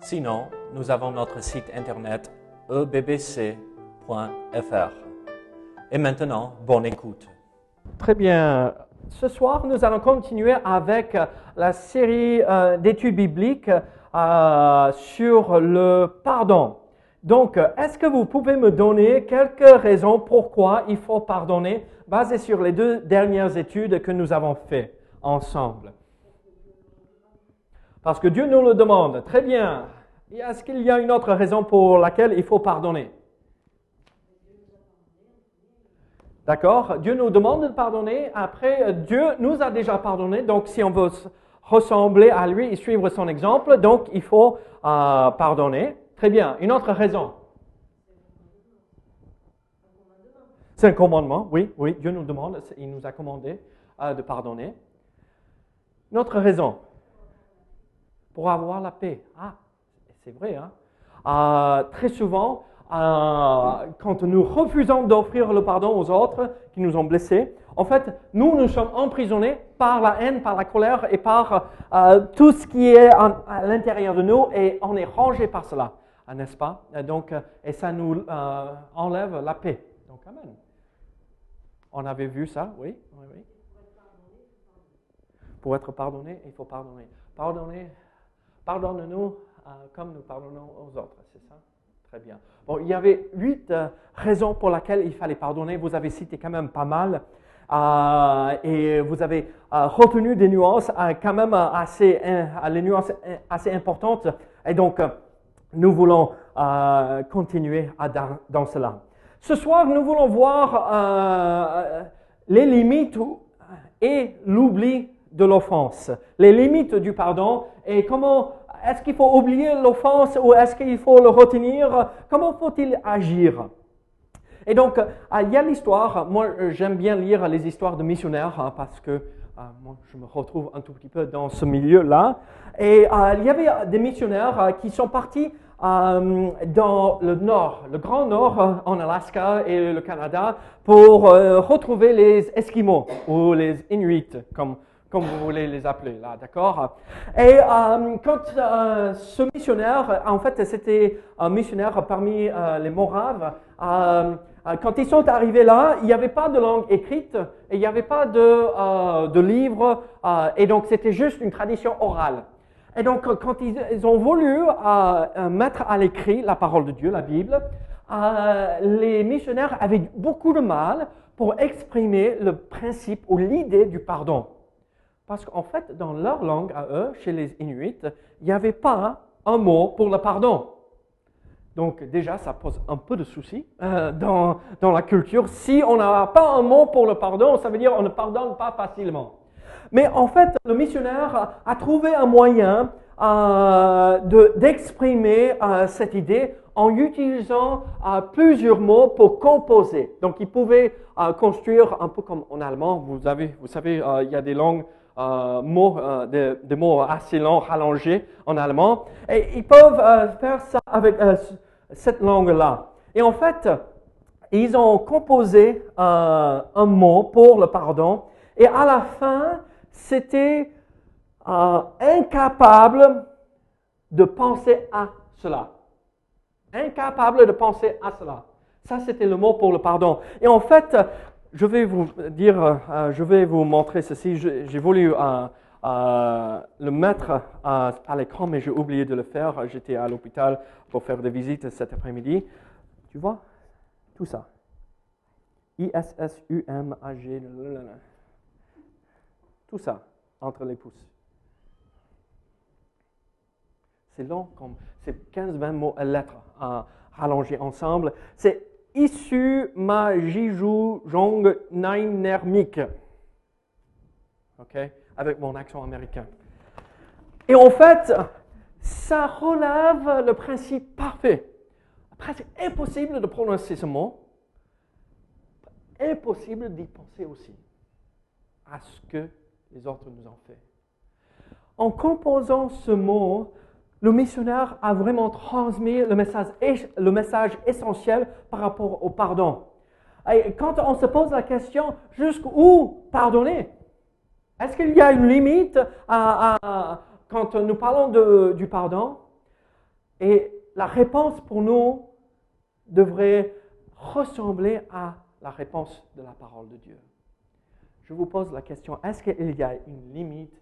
Sinon, nous avons notre site internet ebbc.fr. Et maintenant, bonne écoute. Très bien. Ce soir, nous allons continuer avec la série euh, d'études bibliques euh, sur le pardon. Donc, est-ce que vous pouvez me donner quelques raisons pourquoi il faut pardonner, basées sur les deux dernières études que nous avons faites ensemble? Parce que Dieu nous le demande. Très bien. Est-ce qu'il y a une autre raison pour laquelle il faut pardonner? D'accord Dieu nous demande de pardonner. Après, Dieu nous a déjà pardonné. Donc, si on veut ressembler à lui et suivre son exemple, donc il faut euh, pardonner. Très bien. Une autre raison? C'est un commandement, oui, oui. Dieu nous demande, il nous a commandé euh, de pardonner. Une autre raison Pour avoir la paix. Ah, c'est vrai, hein euh, Très souvent, euh, quand nous refusons d'offrir le pardon aux autres qui nous ont blessés, en fait, nous, nous sommes emprisonnés par la haine, par la colère et par euh, tout ce qui est à l'intérieur de nous et on est rangé par cela, n'est-ce pas? Donc, et ça nous enlève la paix. Donc, amen. On avait vu ça, oui, oui, oui. Pour être pardonné, il faut pardonner. Pardonner, pardonne-nous comme nous pardonnons aux autres, c'est ça? Très bien. Bon, il y avait huit euh, raisons pour lesquelles il fallait pardonner. Vous avez cité quand même pas mal. Euh, et vous avez euh, retenu des nuances quand même assez, nuances assez importantes. Et donc, nous voulons continuer dans, cela. Ce soir, nous voulons voir les limites et l'oubli de l'offense, les limites du pardon et comment est-ce qu'il faut oublier l'offense ou est-ce qu'il faut le retenir? Comment faut-il agir? Et donc, euh, il y a l'histoire, moi j'aime bien lire les histoires de missionnaires hein, parce que euh, moi, je me retrouve un tout petit peu dans ce milieu-là. Et euh, il y avait des missionnaires qui sont partis dans le nord, le grand nord en Alaska et le Canada pour retrouver les Esquimaux ou les Inuits, comme comme vous voulez les appeler là, d'accord? Et euh, quand euh, ce missionnaire, en fait, c'était un missionnaire parmi euh, les Moraves, quand ils sont arrivés là, il n'y avait pas de langue écrite et il n'y avait pas de, de livre, et donc c'était juste une tradition orale. Et donc, quand ils, ils ont voulu mettre à l'écrit la parole de Dieu, la Bible, les missionnaires avaient beaucoup de mal pour exprimer le principe ou l'idée du pardon. Parce qu'en fait, dans leur langue à eux, chez les Inuits, il n'y avait pas un mot pour le pardon. Donc déjà, ça pose un peu de soucis euh, dans, dans, la culture. Si on n'a pas un mot pour le pardon, ça veut dire qu'on ne pardonne pas facilement. Mais en fait, le missionnaire a trouvé un moyen euh, d'exprimer euh, cette idée en utilisant euh, plusieurs mots pour composer. Donc, il pouvait euh, construire un peu comme en allemand. Vous, avez, vous savez, il y a des langues euh, mots, euh, des, mots assez longs, rallongés en allemand. Et ils peuvent euh, faire ça avec cette langue-là. Et en fait, ils ont composé un mot pour le pardon. Et à la fin, c'était incapable de penser à cela. Incapable de penser à cela. Ça, c'était le mot pour le pardon. Et en fait, je vais vous dire, euh, je vais vous montrer ceci. J'ai voulu euh, euh, le mettre à, l'écran, mais j'ai oublié de le faire. J'étais à l'hôpital pour faire des visites cet après-midi. Tu vois? Tout ça. I-S-S-U-M-A-G. Tout ça entre les pouces. C'est long, comme c'est 15-20 mots, lettres rallongées ensemble. C'est issu ma jiju jong nermique. OK? Avec mon accent américain. Et en fait, ça relève le principe parfait. Presque impossible de prononcer ce mot. Impossible d'y penser aussi à ce que les autres nous ont fait. En composant ce mot, le missionnaire a vraiment transmis le message, le message essentiel par rapport au pardon. Et quand on se pose la question, jusqu'où pardonner? Est-ce qu'il y a une limite quand nous parlons du pardon? Et la réponse pour nous devrait ressembler à la réponse de la parole de Dieu. Je vous pose la question, est-ce qu'il y a une limite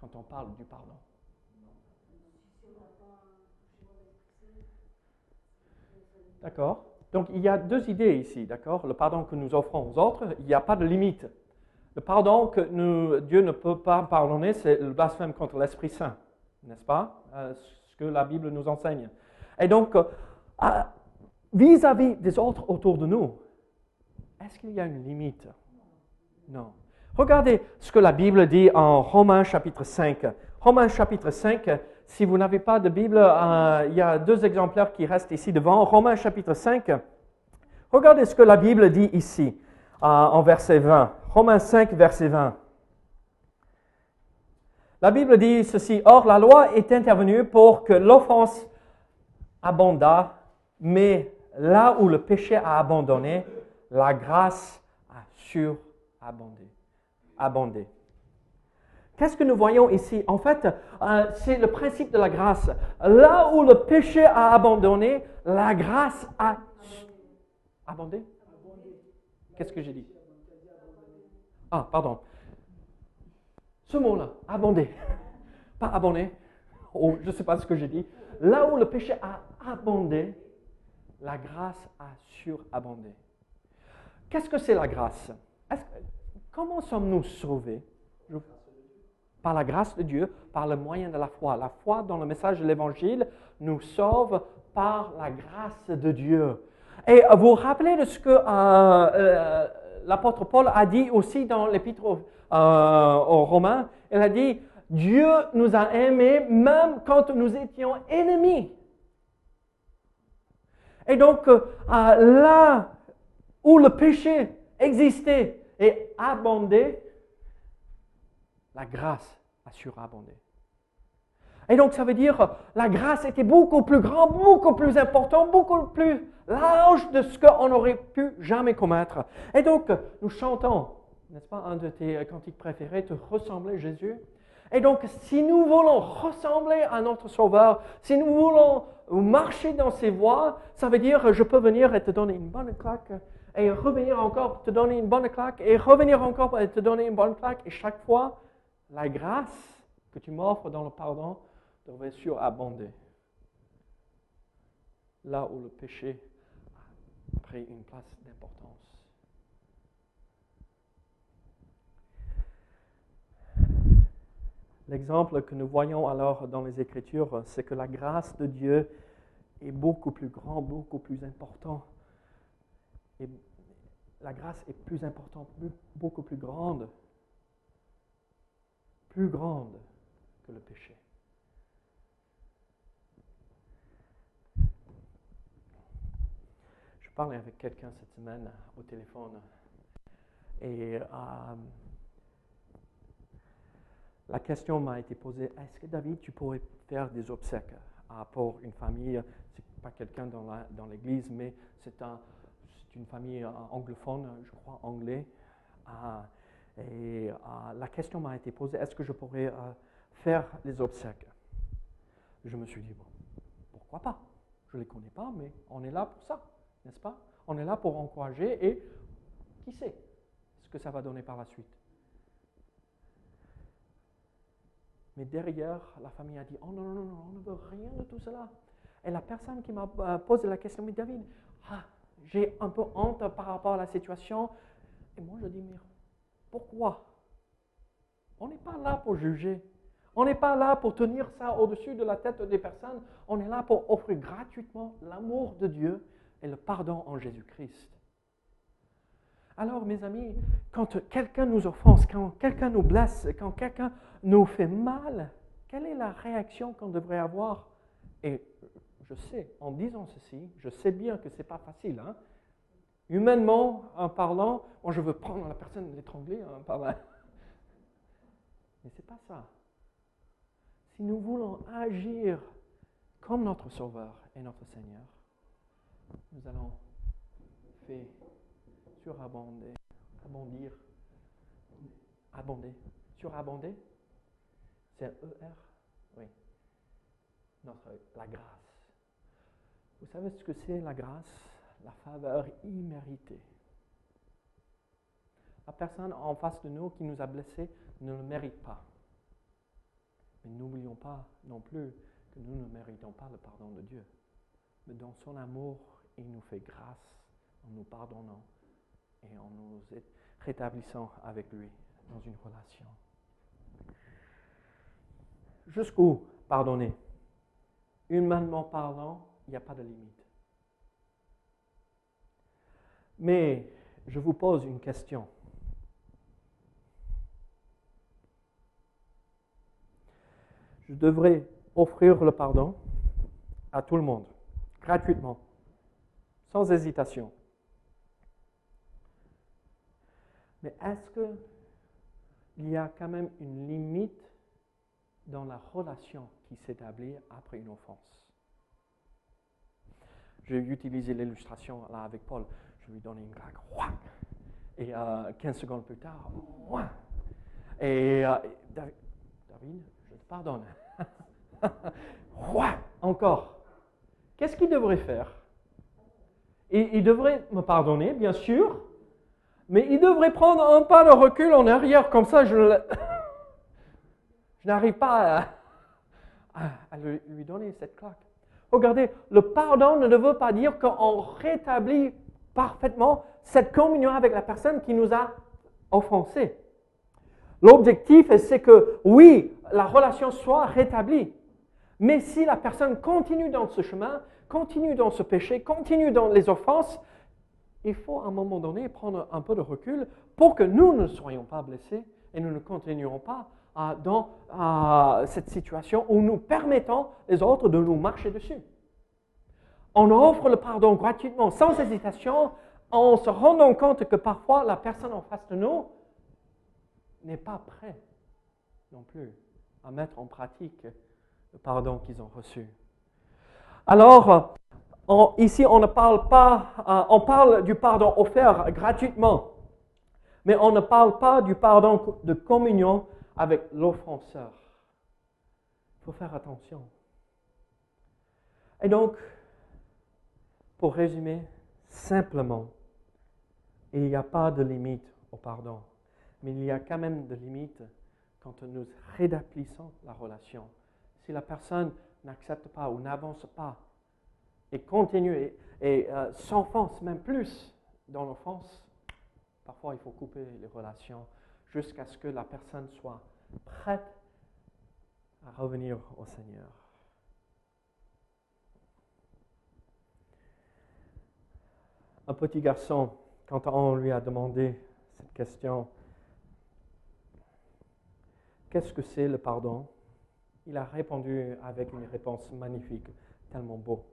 quand on parle du pardon? D'accord? Donc il y a deux idées ici, d'accord? Le pardon que nous offrons aux autres, il n'y a pas de limite. Le pardon que Dieu ne peut pas pardonner, c'est le blasphème contre l'Esprit Saint, n'est-ce pas? Euh, Ce que la Bible nous enseigne. Et donc, euh, vis-à-vis des autres autour de nous, est-ce qu'il y a une limite? Non. Regardez ce que la Bible dit en Romains chapitre 5. Romains chapitre 5, si vous n'avez pas de Bible, euh, il y a deux exemplaires qui restent ici devant. Romains chapitre 5. Regardez ce que la Bible dit ici euh, en verset 20. Romains 5, verset 20. La Bible dit ceci, Or la loi est intervenue pour que l'offense abonda, mais là où le péché a abandonné, la grâce a surabondé. Abondé. Qu'est-ce que nous voyons ici? En fait, euh, c'est le principe de la grâce. Là où le péché a abandonné, la grâce a abondé. Qu'est-ce que j'ai dit? Ah, pardon. Ce mot-là, abondé. Pas abonné. Oh, je ne sais pas ce que j'ai dit. Là où le péché a abondé, la grâce a surabondé. Qu'est-ce que c'est la grâce? Comment sommes-nous sauvés? Par la grâce de Dieu, par le moyen de la foi. La foi dans le message de l'Évangile nous sauve par la grâce de Dieu. Et vous vous rappelez de ce que euh, euh, l'apôtre Paul a dit aussi dans l'épître euh, aux Romains Il a dit, Dieu nous a aimés même quand nous étions ennemis. Et donc, là où le péché existait et abondait, la grâce a surabondé. Et donc, ça veut dire la grâce était beaucoup plus grande, beaucoup plus importante, beaucoup plus large de ce qu'on aurait pu jamais commettre. Et donc, nous chantons, n'est-ce pas, un de tes cantiques préférés, te ressembler Jésus. Et donc, si nous voulons ressembler à notre Sauveur, si nous voulons marcher dans ses voies, ça veut dire je peux venir et te donner une bonne claque, et revenir encore te donner une bonne claque, et revenir encore et te donner une bonne claque, et chaque fois, la grâce que tu m'offres dans le pardon devrait surabonder. Là où le péché a pris une place d'importance. L'exemple que nous voyons alors dans les Écritures, c'est que la grâce de Dieu est beaucoup plus grande, beaucoup plus importante. La grâce est plus importante, beaucoup plus grande plus grande que le péché. Je parlais avec quelqu'un cette semaine au téléphone et euh, la question m'a été posée, est-ce que David, tu pourrais faire des obsèques pour une famille, c'est pas quelqu'un dans l'église, mais c'est un, une famille euh, anglophone, je crois anglais, et euh, la question m'a été posée, est-ce que je pourrais euh, faire les obsèques? Je me suis dit, bon, pourquoi pas? Je ne les connais pas, mais on est là pour ça, n'est-ce pas? On est là pour encourager et qui sait ce que ça va donner par la suite. Mais derrière, la famille a dit, oh non, non, non, on ne veut rien de tout cela. Et la personne qui m'a euh, posé la question, mais David, ah, j'ai un peu honte par rapport à la situation. Et moi, je dis, mais pourquoi? On n'est pas là pour juger. On n'est pas là pour tenir ça au-dessus de la tête des personnes. On est là pour offrir gratuitement l'amour de Dieu et le pardon en Jésus-Christ. Alors, mes amis, quand quelqu'un nous offense, quand quelqu'un nous blesse, quand quelqu'un nous fait mal, quelle est la réaction qu'on devrait avoir? Et je sais, en disant ceci, je sais bien que ce n'est pas facile. Hein? Humainement, en parlant, moi je veux prendre la personne, l'étrangler, hein, pas. Mais ce n'est pas ça. Si nous voulons agir comme notre Sauveur et notre Seigneur, nous allons faire surabonder, abondir, abonder, surabonder, c'est ER, oui, notre, la grâce. Vous savez ce que c'est la grâce? La faveur imméritée. La personne en face de nous qui nous a blessés ne le mérite pas. Mais n'oublions pas non plus que nous ne méritons pas le pardon de Dieu. Mais dans son amour, il nous fait grâce en nous pardonnant et en nous rétablissant avec lui dans une relation. Jusqu'où pardonner? Humainement parlant, il n'y a pas de limite. Mais je vous pose une question. Je devrais offrir le pardon à tout le monde, gratuitement, sans hésitation. Mais est-ce qu'il y a quand même une limite dans la relation qui s'établit après une offense? J'ai utilisé l'illustration avec Paul. Je lui donnais une claque. Et 15 euh, secondes plus tard, et euh, David, je te pardonne. Encore. Qu'est-ce qu'il devrait faire? Il, devrait me pardonner, bien sûr, mais il devrait prendre un pas de recul en arrière, comme ça je, je n'arrive pas à, lui donner cette claque. Regardez, le pardon ne veut pas dire qu'on rétablit parfaitement cette communion avec la personne qui nous a offensés. L'objectif, c'est que oui, la relation soit rétablie. Mais si la personne continue dans ce chemin, continue dans ce péché, continue dans les offenses, il faut à un moment donné prendre un peu de recul pour que nous ne soyons pas blessés et nous ne continuerons pas dans cette situation où nous permettons les autres de nous marcher dessus. On offre le pardon gratuitement, sans hésitation, en se rendant compte que parfois la personne en face de nous n'est pas prête non plus à mettre en pratique le pardon qu'ils ont reçu. Alors, ici, on ne parle pas, euh, on parle du pardon offert gratuitement, mais on ne parle pas du pardon de communion avec l'offenseur. Il faut faire attention. Et donc, pour résumer, simplement, il n'y a pas de limite au pardon, mais il y a quand même de limites quand nous rétablissons la relation. Si la personne n'accepte pas ou n'avance pas et continue et, euh, s'enfonce même plus dans l'offense, parfois il faut couper les relations jusqu'à ce que la personne soit prête à revenir au Seigneur. Un petit garçon, quand on lui a demandé cette question, qu'est-ce que c'est le pardon? Il a répondu avec une réponse magnifique, tellement beau.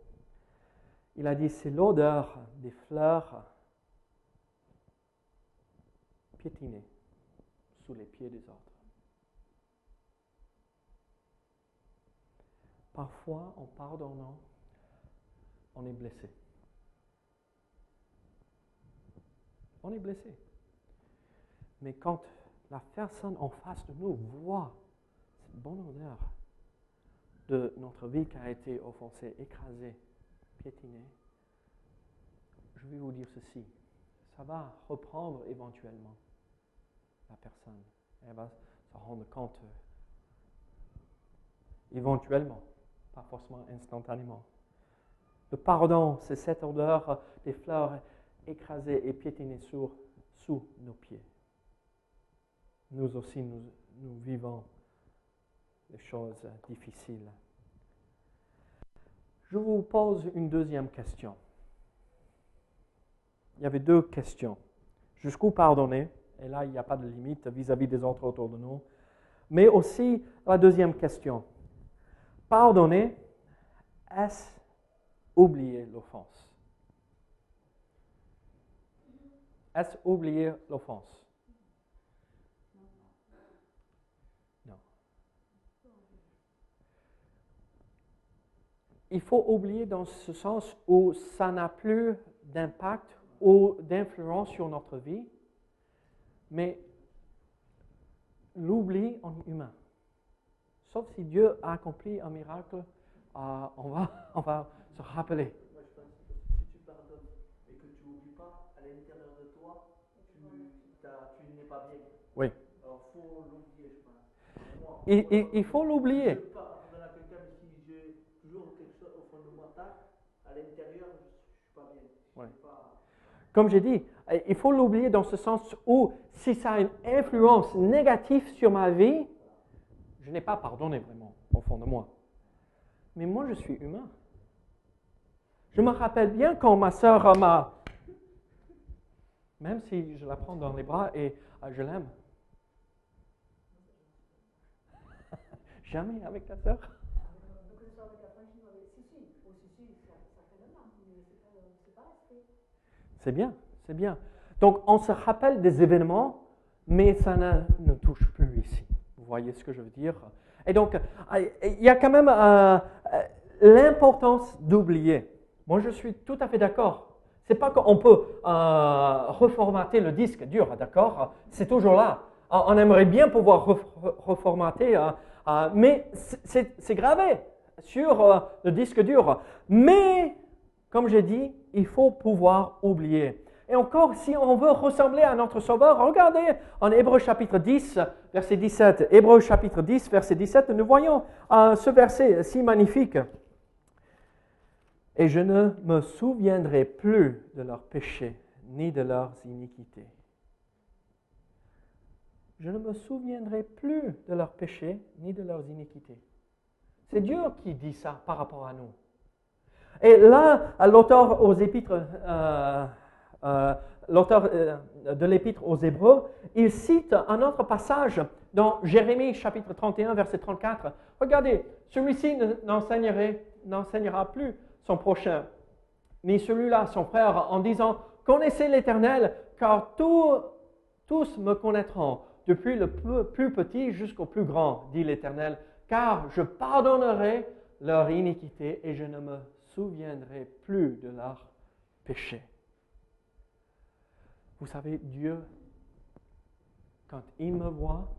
Il a dit, c'est l'odeur des fleurs piétinées sous les pieds des autres. Parfois, en pardonnant, on est blessé. On est blessé. Mais quand la personne en face de nous voit cette bonne odeur de notre vie qui a été offensée, écrasée, piétinée, je vais vous dire ceci. Ça va reprendre éventuellement la personne. Elle va se rendre compte euh, éventuellement, pas forcément instantanément. Le pardon, c'est cette odeur des fleurs écrasées et piétinées sous, sous nos pieds. Nous aussi, nous, vivons les choses difficiles. Je vous pose une deuxième question. Il y avait deux questions. Jusqu'où pardonner? Et là, il n'y a pas de limite vis-à-vis des autres autour de nous. Mais aussi la deuxième question. Pardonner, est-ce oublier l'offense? Est-ce oublier l'offense? Non. Il faut oublier dans ce sens où ça n'a plus d'impact ou d'influence sur notre vie, mais l'oubli en humain. Sauf si Dieu a accompli un miracle, euh, on, va, on va se rappeler. Moi, je pense que si tu pardonnes et que tu n'oublies pas, à l'intérieur de toi, tu, t'as- tu n'es pas bien. Oui. Alors, il faut l'oublier, je pense. Moi, Il, moi, il- il faut Je l'oublier. ne peux pas pardonner à quelqu'un si j'ai toujours quelque chose au fond de moi, tac, à l'intérieur, je Ouais. sais pas- Comme j'ai dit, euh, il faut l'oublier dans ce sens où si ça a une influence négative sur ma vie, je n'ai pas pardonné vraiment au fond de moi. Mais moi, je suis humain. Je me rappelle bien quand ma sœur m'a... Même si je la prends dans les bras et euh, je l'aime. Jamais avec ta sœur. C'est bien, c'est bien. Donc, on se rappelle des événements, mais ça ne nous touche plus ici. Vous voyez ce que je veux dire? Et donc, euh, il y a quand même euh, euh, l'importance d'oublier. Moi, je suis tout à fait d'accord. C'est pas qu'on peut reformater le disque dur, d'accord? C'est toujours là. On aimerait bien pouvoir ref- reformater, euh, mais c'est gravé sur euh, le disque dur. Mais comme j'ai dit, il faut pouvoir oublier. Et encore, si on veut ressembler à notre Sauveur, regardez en Hébreu chapitre 10, verset 17. Hébreu chapitre 10, verset 17, nous voyons euh, ce verset si magnifique. Et je ne me souviendrai plus de leurs péchés ni de leurs iniquités. Je ne me souviendrai plus de leurs péchés ni de leurs iniquités. C'est Dieu qui dit ça par rapport à nous. Et là, l'auteur euh, euh, l'auteur euh, de l'épître aux Hébreux, il cite un autre passage dans Jérémie chapitre 31, verset 34. Regardez, celui-ci n'enseignera plus son prochain, ni celui-là son frère, en disant, connaissez l'Éternel, car tous me connaîtront, depuis le plus, petit jusqu'au plus grand, dit l'Éternel, car je pardonnerai leur iniquité et je ne me souviendrai plus de leurs péchés. Vous savez, Dieu, quand il me voit,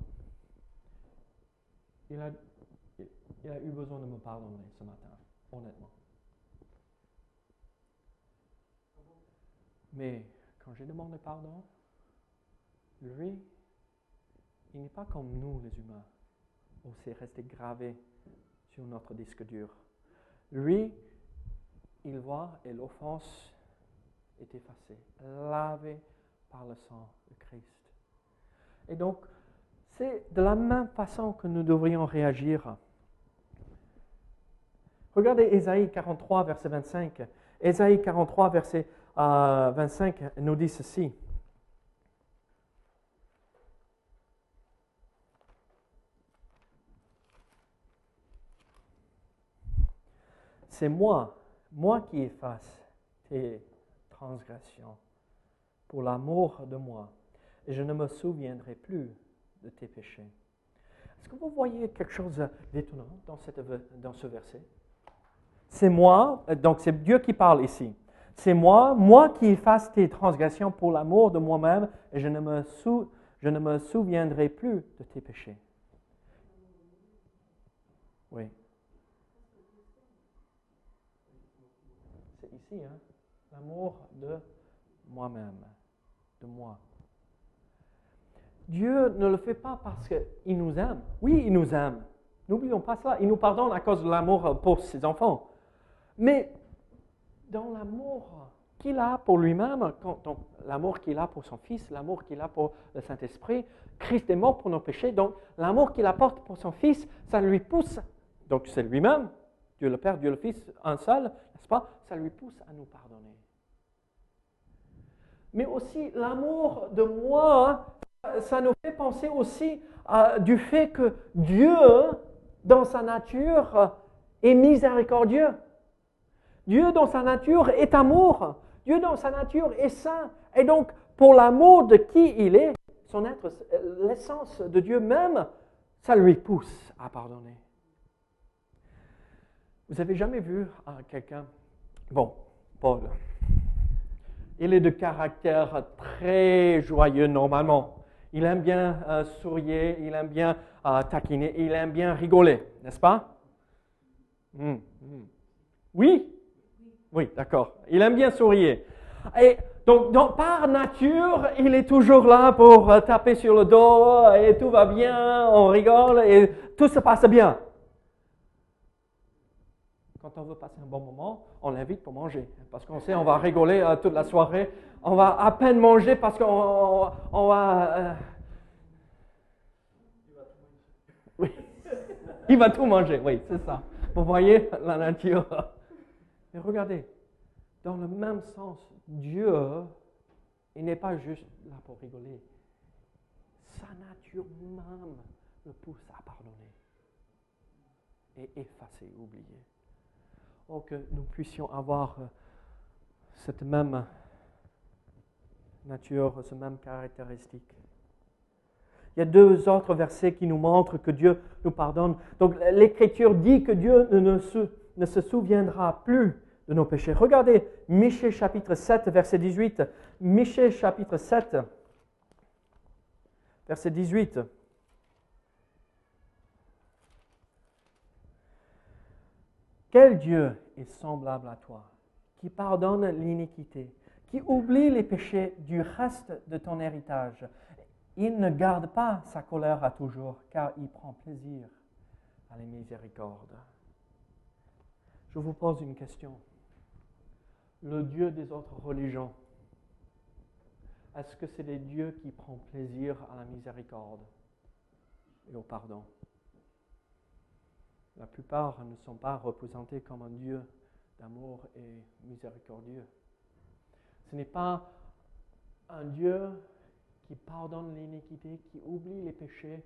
il a, il a eu besoin de me pardonner ce matin, honnêtement. Mais quand j'ai demandé pardon, lui, il n'est pas comme nous les humains, où c'est resté gravé sur notre disque dur. Lui, il voit et l'offense est effacée, lavée par le sang de Christ. Et donc, c'est de la même façon que nous devrions réagir. Regardez Ésaïe 43, verset 25. Ésaïe 43, verset euh, 25 nous dit ceci. C'est moi, moi qui efface tes transgressions pour l'amour de moi, et je ne me souviendrai plus de tes péchés. Est-ce que vous voyez quelque chose d'étonnant dans, ce verset? C'est moi, euh, donc c'est Dieu qui parle ici. C'est moi, moi qui efface tes transgressions pour l'amour de moi-même, et je ne me souviendrai plus de tes péchés. Oui. C'est ici, hein? L'amour de moi-même, de moi. Dieu ne le fait pas parce qu'il nous aime. Oui, il nous aime. N'oublions pas cela. Il nous pardonne à cause de l'amour pour ses enfants. Mais dans l'amour qu'il a pour lui-même, l'amour qu'il a pour son Fils, l'amour qu'il a pour le Saint-Esprit, Christ est mort pour nos péchés, donc l'amour qu'il apporte pour son Fils, ça lui pousse, donc c'est lui-même, Dieu le Père, Dieu le Fils, un seul, n'est-ce pas Ça lui pousse à nous pardonner. Mais aussi l'amour de moi, Ça nous fait penser aussi euh, du fait que Dieu, dans sa nature, est miséricordieux. Dieu, dans sa nature, est amour. Dieu, dans sa nature, est saint. Et donc, pour l'amour de qui il est, son être, l'essence de Dieu même, ça lui pousse à pardonner. Vous avez jamais vu euh, quelqu'un, bon, Paul, il est de caractère très joyeux normalement. Il aime bien euh, sourire, il aime bien euh, taquiner, il aime bien rigoler, n'est-ce pas? Hum, hum. Oui? Oui, d'accord. Il aime bien sourire. Et donc, donc, par nature, il est toujours là pour euh, taper sur le dos et tout va bien, on rigole et tout se passe bien. On veut passer un bon moment, on l'invite pour manger. Parce qu'on sait, on va rigoler euh, toute la soirée. On va à peine manger parce qu'on on, va. Euh, oui. Il va tout manger, oui, c'est ça. Vous voyez la nature. Mais regardez, dans le même sens, Dieu, il n'est pas juste là pour rigoler. Sa nature même le pousse à pardonner et effacer, oublier. Oh, que nous puissions avoir euh, cette même nature, ce même caractéristique. Il y a deux autres versets qui nous montrent que Dieu nous pardonne. Donc l'Écriture dit que Dieu ne se, ne se souviendra plus de nos péchés. Regardez Michée chapitre 7, verset 18. Michée chapitre 7, verset 18. Quel Dieu est semblable à toi, qui pardonne l'iniquité, qui oublie les péchés du reste de ton héritage? Il ne garde pas sa colère à toujours, car il prend plaisir à les miséricordes. Je vous pose une question le Dieu des autres religions Est-ce que c'est des dieux qui prennent plaisir à la miséricorde et au pardon? La plupart ne sont pas représentés comme un Dieu d'amour et miséricordieux. Ce n'est pas un Dieu qui pardonne l'iniquité, qui oublie les péchés,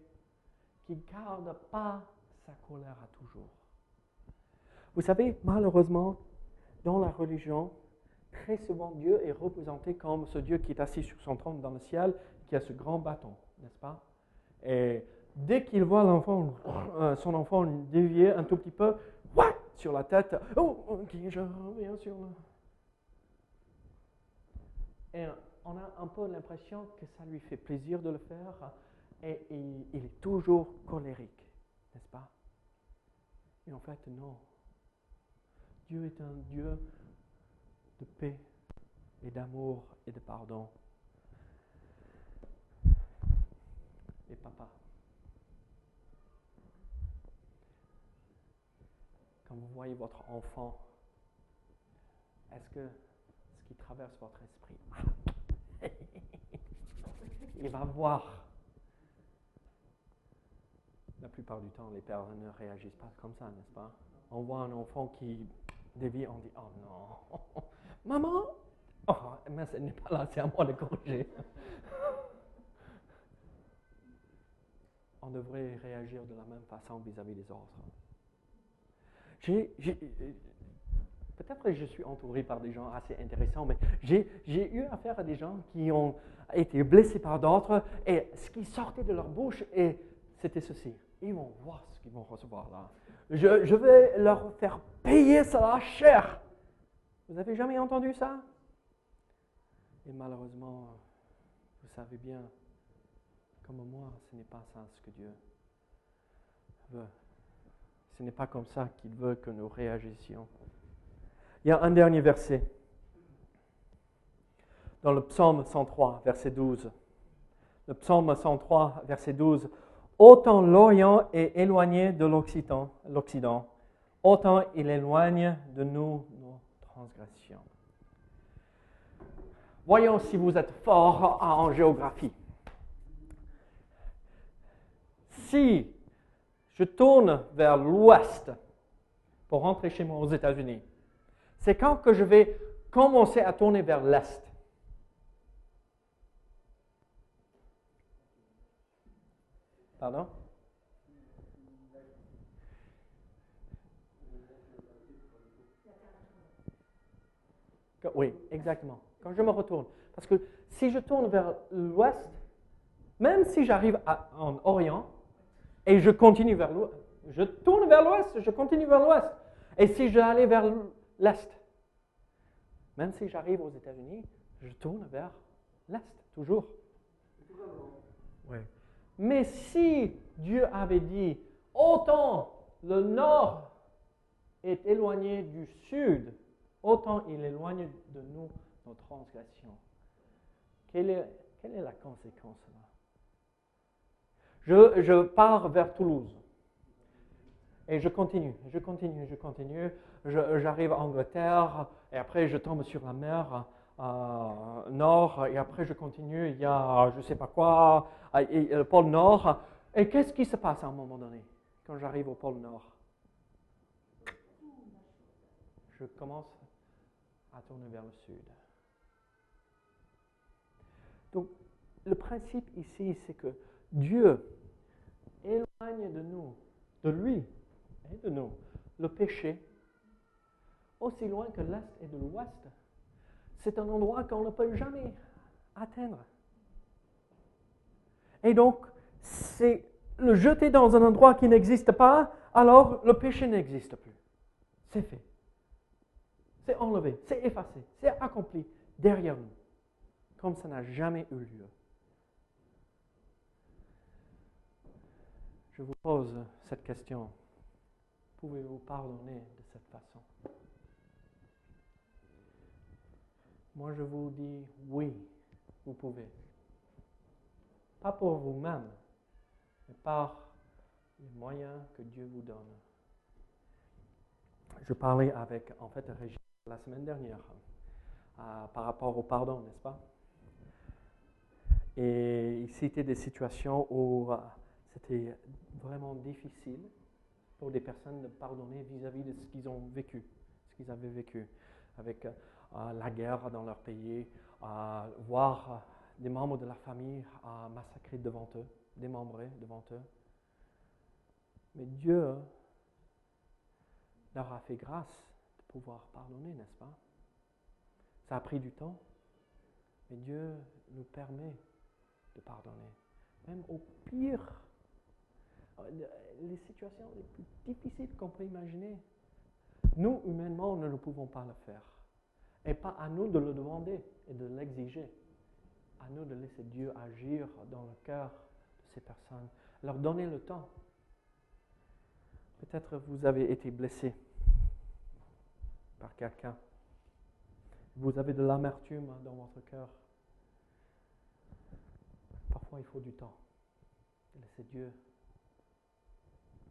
qui ne garde pas sa colère à toujours. Vous savez, malheureusement, dans la religion, très souvent Dieu est représenté comme ce Dieu qui est assis sur son trône dans le ciel, qui a ce grand bâton, n'est-ce pas? Et dès qu'il voit l'enfant, euh, son enfant dévier un tout petit peu, sur la tête, oh, ok, je reviens sur le... Et on a un peu l'impression que ça lui fait plaisir de le faire et il est toujours colérique, n'est-ce pas? Et en fait, non. Dieu est un Dieu de paix et d'amour et de pardon. Et papa, quand vous voyez votre enfant, est-ce que ce qui traverse votre esprit, il va voir? La plupart du temps, les pères ne réagissent pas comme ça, n'est-ce pas? On voit un enfant qui dévie, on dit, oh non, Maman Oh, mais ce n'est pas là, c'est à moi de corriger. On devrait réagir de la même façon vis-à-vis des autres. Peut-être que je suis entouré par des gens assez intéressants, mais j'ai eu affaire à des gens qui ont été blessés par d'autres et ce qui sortait de leur bouche, c'était ceci. Ils vont voir ce qu'ils vont recevoir là. Je, je, vais leur faire payer cela cher. Vous avez jamais entendu ça? Et malheureusement, vous savez bien, comme moi, ce n'est pas ça ce que Dieu veut. Ce n'est pas comme ça qu'il veut que nous réagissions. Il y a un dernier verset. Dans le psaume 103, verset 12. Le psaume 103, verset 12. Autant l'Orient est éloigné de l'Occident, autant il éloigne de nous Voyons si vous êtes fort en géographie. Si je tourne vers l'ouest pour rentrer chez moi aux États-Unis, c'est quand que je vais commencer à tourner vers l'est. Pardon? Oui, exactement. Quand je me retourne. Parce que si je tourne vers l'ouest, même si j'arrive en Orient et je continue vers l'ouest, je tourne vers l'ouest, je continue vers l'ouest. Et si je allais vers l'est, même si j'arrive aux États-Unis, je tourne vers l'est, toujours. Mais si Dieu avait dit, autant le nord est éloigné du sud, autant il éloigne de nous nos transgressions. Quelle est, quelle est la conséquence là? Je, pars vers Toulouse. Et je continue, je continue, je continue. J'arrive en Angleterre et après je tombe sur la mer euh, nord et après je continue. Il y a je ne sais pas quoi, euh, et- et le pôle nord. Et qu'est-ce qui se passe à un moment donné quand j'arrive au pôle nord? Je commence à tourner vers le sud. Donc le principe ici, c'est que Dieu éloigne de nous, de lui et de nous, le péché aussi loin que l'est et de l'ouest. C'est un endroit qu'on ne peut jamais atteindre. Et donc, c'est le jeter dans un endroit qui n'existe pas, alors le péché n'existe plus. C'est fait. C'est enlevé, c'est effacé, c'est accompli derrière nous, comme ça n'a jamais eu lieu. Je vous pose cette question. Pouvez-vous pardonner de cette façon? Moi, je vous dis oui, vous pouvez. Pas pour vous-même, mais par les moyens que Dieu vous donne. Je parlais avec, en fait, Régis la semaine dernière euh, par rapport au pardon, n'est-ce pas? Et il citait des situations où euh, c'était vraiment difficile pour des personnes de pardonner vis-à-vis de ce qu'ils ont vécu, ce qu'ils avaient vécu, avec euh, la guerre dans leur pays, euh, voir des membres de la famille massacrés devant eux, démembrés devant eux. Mais Dieu leur a fait grâce de pouvoir pardonner, n'est-ce pas? Ça a pris du temps, mais Dieu nous permet de pardonner, même au pire les situations les plus difficiles qu'on peut imaginer. Nous, humainement, nous ne pouvons pas le faire. Et pas à nous de le demander et de l'exiger. À nous de laisser Dieu agir dans le cœur de ces personnes, leur donner le temps. Peut-être vous avez été blessé par quelqu'un. Vous avez de l'amertume dans votre cœur. Parfois, il faut du temps. Laissez Dieu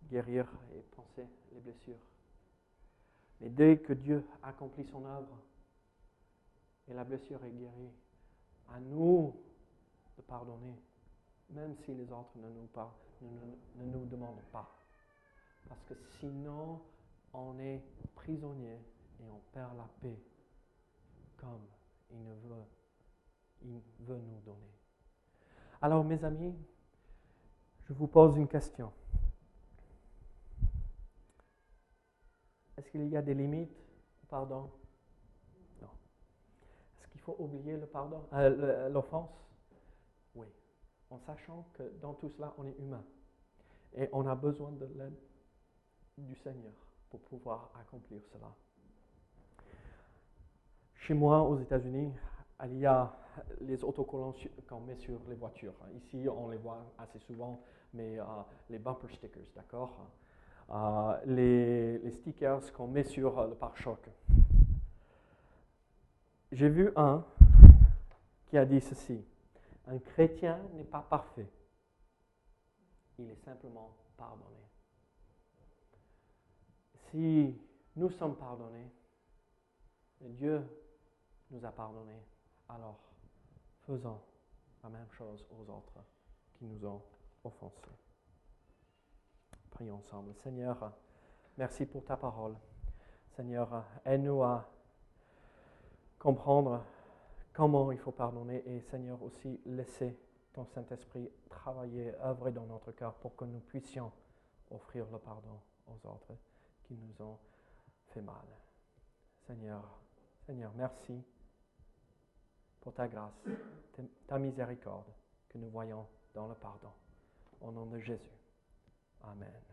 guérir et penser les blessures. Mais dès que Dieu accomplit son œuvre et la blessure est guérie, à nous de pardonner, même si les autres ne nous, ne nous demandent pas. Parce que sinon, on est prisonnier et on perd la paix comme il, ne veut, il veut nous donner. Alors, mes amis, je vous pose une question. Est-ce qu'il y a des limites au pardon? Non. Est-ce qu'il faut oublier le pardon, euh, le- l'offense? Oui. En sachant que dans tout cela, on est humain. Et on a besoin de l'aide du Seigneur pour pouvoir accomplir cela. Chez moi, aux États-Unis, il y a les autocollants qu'on met sur les voitures. Ici, on les voit assez souvent, mais euh, les bumper stickers, d'accord? Euh, les, les stickers qu'on met sur euh, le pare-choc. J'ai vu un qui a dit ceci Un chrétien n'est pas parfait, il est simplement pardonné. Si nous sommes pardonnés, et Dieu nous a pardonnés, alors faisons la même chose aux autres qui nous ont offensés. Prions ensemble. Seigneur, merci pour ta parole. Seigneur, aide-nous à comprendre comment il faut pardonner et Seigneur aussi laisser ton Saint-Esprit travailler, œuvrer dans notre cœur pour que nous puissions offrir le pardon aux autres qui nous ont fait mal. Seigneur, Seigneur, merci pour ta grâce, ta miséricorde que nous voyons dans le pardon. Au nom de Jésus. Amen.